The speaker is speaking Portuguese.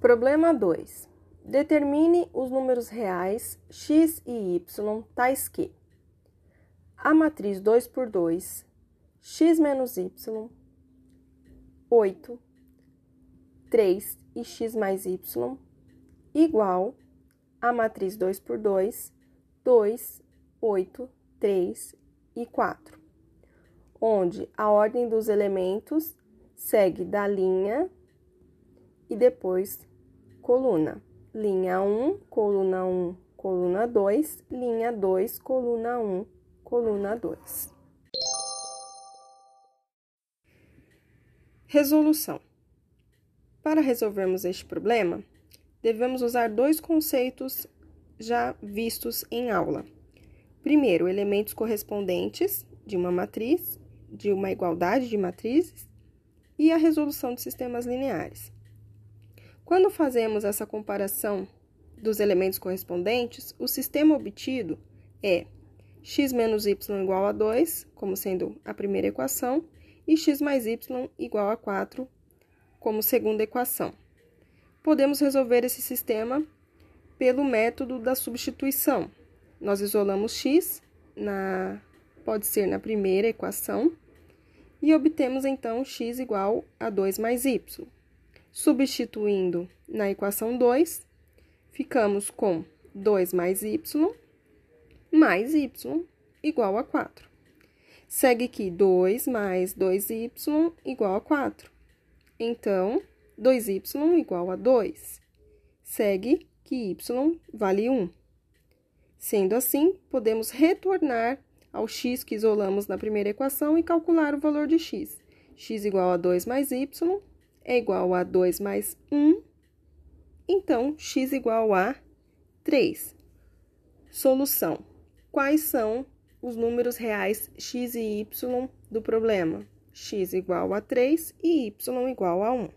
Problema 2. Determine os números reais x e y tais que a matriz 2 por 2, x menos y, 8, 3 e x mais y, igual a matriz 2 por 2, 2, 8, 3 e 4, onde a ordem dos elementos segue da linha e depois coluna. Linha 1, coluna 1, coluna 2, linha 2, coluna 1, coluna 2. Resolução. Para resolvermos este problema, devemos usar dois conceitos já vistos em aula. Primeiro, elementos correspondentes de uma matriz, de uma igualdade de matrizes, e a resolução de sistemas lineares. Quando fazemos essa comparação dos elementos correspondentes, o sistema obtido é x menos y igual a 2, como sendo a primeira equação, e x mais y igual a 4, como segunda equação. Podemos resolver esse sistema pelo método da substituição. Nós isolamos x, na, pode ser na primeira equação, e obtemos então x igual a 2 mais y. Substituindo na equação 2, ficamos com 2 mais y mais y igual a 4. Segue que 2 mais 2y igual a 4. Então, 2y igual a 2. Segue que y vale 1. Sendo assim, podemos retornar ao x que isolamos na primeira equação e calcular o valor de x. x igual a 2 mais y é igual a 2 mais 1, então x igual a 3. Solução: Quais são os números reais x e y do problema? x igual a 3 e y igual a 1.